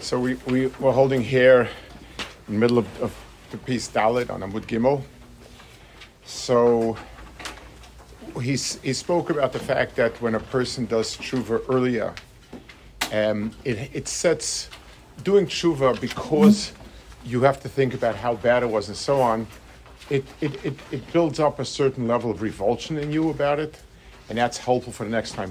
So we, we were holding here in the middle of, of the piece Dalit on Amud Gimel. So he, he spoke about the fact that when a person does tshuva earlier, um, it, it sets doing tshuva because you have to think about how bad it was and so on. It, it, it, it builds up a certain level of revulsion in you about it, and that's helpful for the next time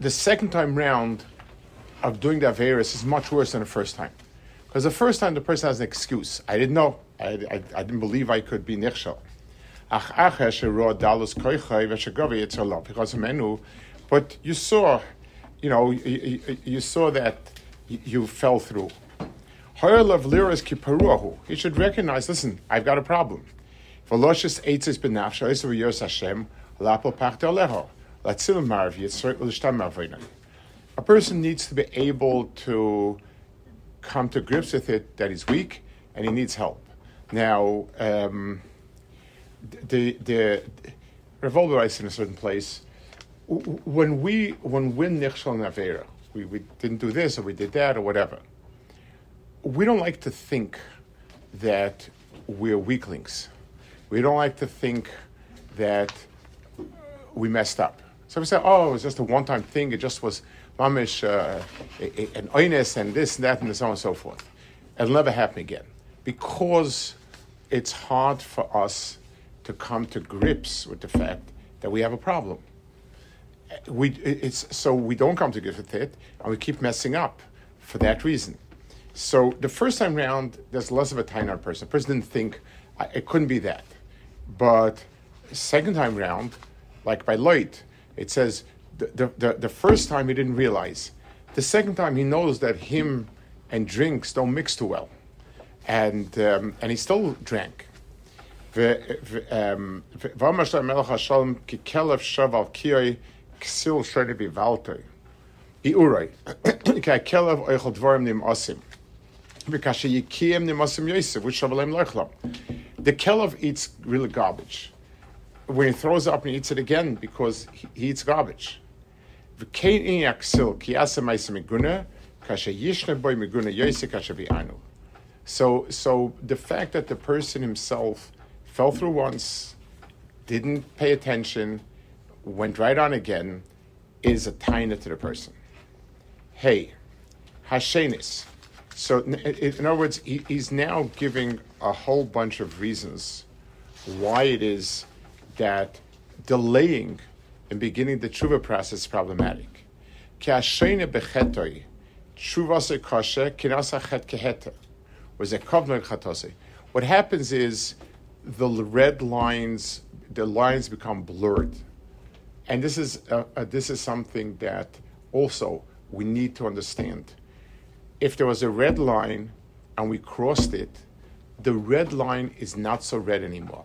the second time round of doing the Averis is much worse than the first time. Because the first time the person has an excuse. I didn't know. I, I, I didn't believe I could be Nichshel. Eh, but you saw, you know, you, you saw that you fell through. He should recognize, listen, I've got a problem. A person needs to be able to come to grips with it that he's weak and he needs help. Now, um, the the Rav Wolbe writes in a certain place. When we when we nichshal navera, we, we didn't do this or we did that or whatever. We don't like to think that we're weaklings. We don't like to think that we messed up. So we say, oh, it was just a one time thing. It just was mamish, uh, an oiness and this and that and so on and so forth. It'll never happen again. Because it's hard for us to come to grips with the fact that we have a problem. We, it's, so we don't come to grips with it, and we keep messing up for that reason. So the first time round, there's less of a tiny person. The person didn't think it couldn't be that. But second time round, like by Lloyd, it says the, the, the first time he didn't realize. The second time he knows that him and drinks don't mix too well. And, um, and he still drank. The kelev eats really garbage. When he throws it up and eats it again because he, he eats garbage. So, so the fact that the person himself fell through once, didn't pay attention, went right on again, is a tiny to the person. Hey, Hashenis. So, in other words, he's now giving a whole bunch of reasons why it is that delaying and beginning the tshuva process is problematic. What happens is the red lines, the lines become blurred, and this is uh, uh, this is something that also we need to understand if there was a red line and we crossed it, the red line is not so red anymore.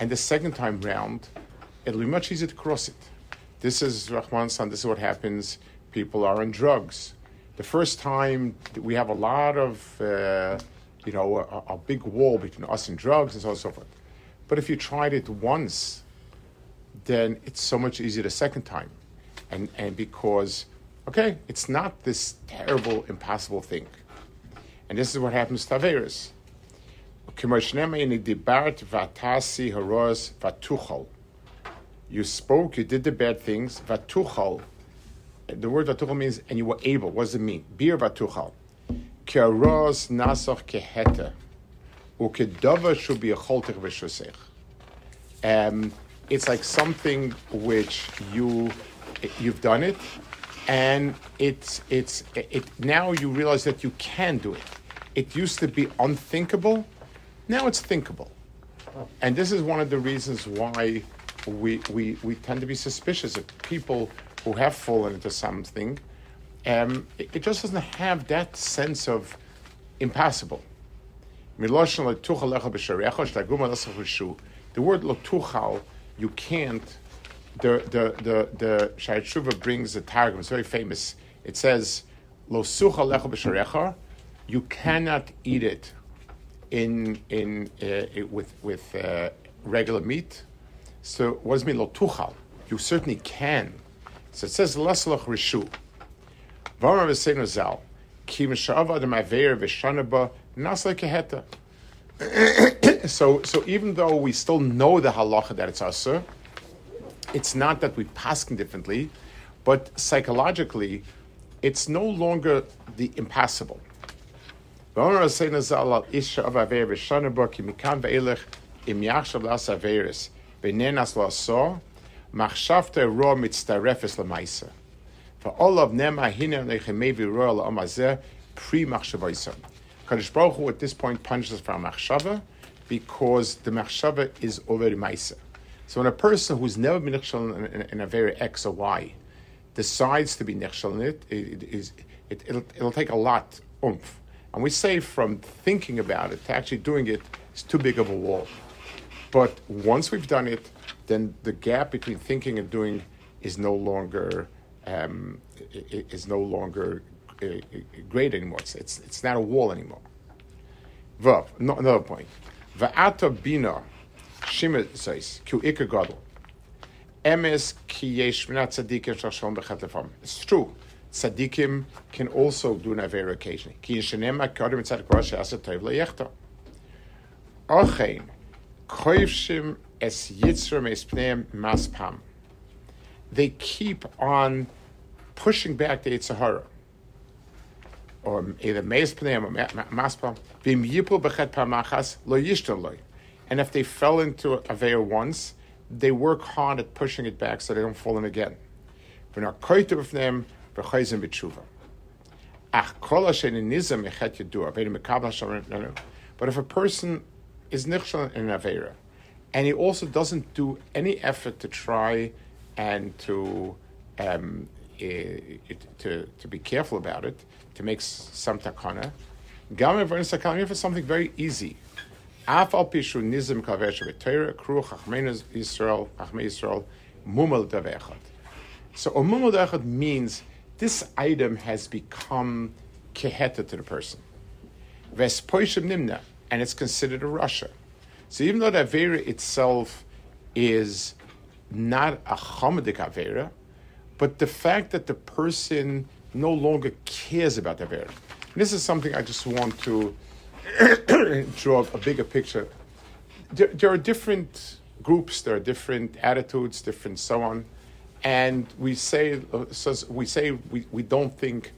And the second time round, it'll be much easier to cross it. This is Rahman San, this is what happens. People are on drugs. The first time we have a lot of, uh, you know, a, a, big wall between us and drugs and so on and so forth. But if you tried it once, then it's so much easier the second time. And, and because Okay, it's not this terrible, impossible thing. And this is what happens to Averis. You spoke, you did the bad things. Vatuchal. The word vatuchal means, and you were able. What does it mean? Bir vatuchal. Keros nasoch keheta. Ukedava should be a choltech v'shosech. Um, it's like something which you you've done it, and it's it's it now you realize that you can do it. It used to be unthinkable, now it's thinkable, and this is one of the reasons why we we, we tend to be suspicious of people who have fallen into something um, it, it, just doesn't have that sense of impossible. The word lotuchal, you can't. The the the the Shai brings the targum. It's very famous. It says lo lecha You cannot eat it in in uh, with with uh, regular meat. So what does it mean lotuchal? You certainly can. So it says lasalach rishu. V'amar v'seinu zal. Ki v'shanaba. So, so even though we still know the halacha that it's asur, it's not that we paskin differently, but psychologically, it's no longer the impassable. Ro mitztarefes lemaisa. For all of nema hine nechemevi royal amazeh pre machshavaisa. Kadosh Baruch Hu at this point punishes for machshava because the machshava is already maisa. So when a person who's never been nichshal in, in, in, a very X or Y decides to be nichshal in it, it, it, it it'll, it'll take a lot oomph. And we say from thinking about it to actually doing it is too big of a wall. But once we've done it, then the gap between thinking and doing is no longer um, is no longer uh, great anymore. It's, it's, it's not a wall anymore. Vav, no, another point. Va'ata bina shimet says ki ikar gadol. Emes ki yesh minat tzadikim shashon bechet. It's true. Tzadikim can also do an avera occasionally. Ki koivshim es maspam. They keep on pushing back the Yetzer Hara. Or either meis or maspam. And if they fell into a veil once, they work hard at pushing it back so they don't fall in again. But if a person is nichshon in avera, and he also doesn't do any effort to try and to um, it, to to be careful about it, to make some takana. Gam sakana for something very easy. Af al pishu nizim kavesh v'teira kru Yisrael Yisrael. So a mumel means this item has become keheta to the person. Vespoishim nimna, and it's considered a rasha. So even though the Avera itself is not a Hamadik Avera, but the fact that the person no longer cares about the Avera. This is something I just want to draw a bigger picture. There, there, are different groups, there are different attitudes, different so on, and we say we say we, we don't think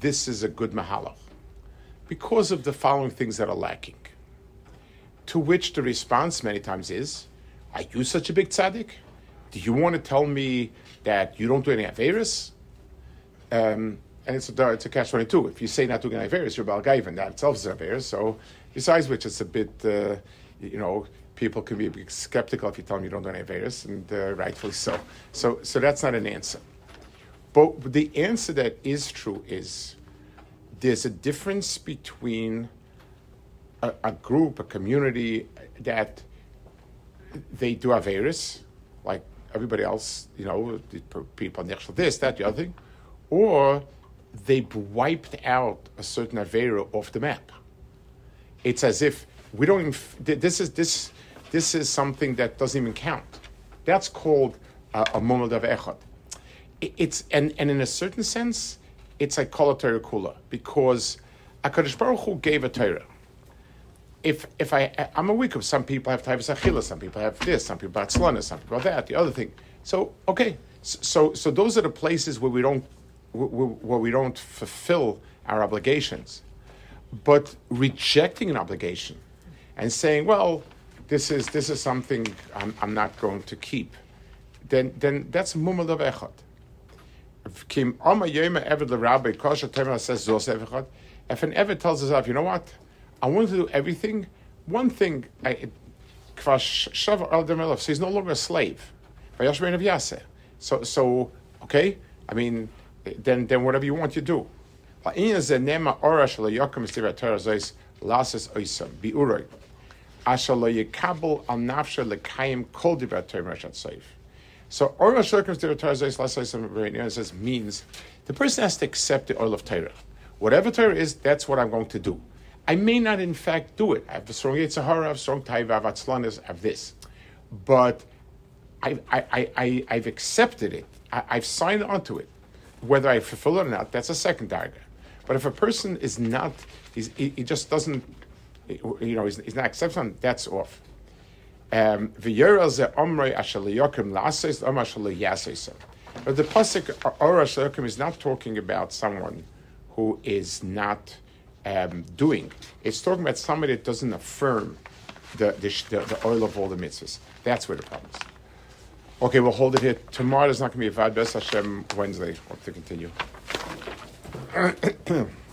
this is a good mahalach because of the following things that are lacking. To which the response many times is, Are you such a big tzaddik? Do you want to tell me that you don't do any Averis? Um, and it's a, it's a catch 22. If you say not doing Averis, you're Balgaivan. That itself is Averis. So, besides which, it's a bit, uh, you know, people can be skeptical if you tell them you don't do any Averis, and uh, rightfully so. So, so that's not an answer. But the answer that is true is there's a difference between a, a group, a community that they do Averis, like everybody else, you know, people to this, that, the other thing, or they wiped out a certain Avera off the map. It's as if we don't this is, this, this is something that doesn't even count. That's called uh, a moment of echad. It's, and, and in a certain sense, it's like kol kula, because HaKadosh Baruch Hu gave a Torah if if I I'm a week of some people have typhus achila, some people have this, some people have slana, some people have that, the other thing. So okay, so so those are the places where we don't where we don't fulfill our obligations, but rejecting an obligation and saying, well, this is this is something I'm, I'm not going to keep, then then that's mumel of echad. If an Eved tells us, you know what, I want to do everything. One thing, I, so he's no longer a slave. So, so okay. I mean, then then whatever you want, you do. So Oral Shlokim says means the person has to accept the oil of Torah. Whatever Torah is, that's what I'm going to do. I may not, in fact, do it. I have a strong Yetzer Hara, I have strong Taiva, I have Atzlanis, I have this. But I, I, I, I've accepted it. I, have signed onto it. Whether I fulfill it or not, that's a second target. But if a person is not, he, he just doesn't you know, he's, he's not accepting, that's off. Um, but the pasuk Ora is not talking about someone who is not um, doing. It's talking about somebody that doesn't affirm the, the, the, oil of all the mitzvahs. That's where the problem is. Okay, we'll hold it here. Tomorrow is not going to be a Vad Hashem Wednesday. Hope to continue.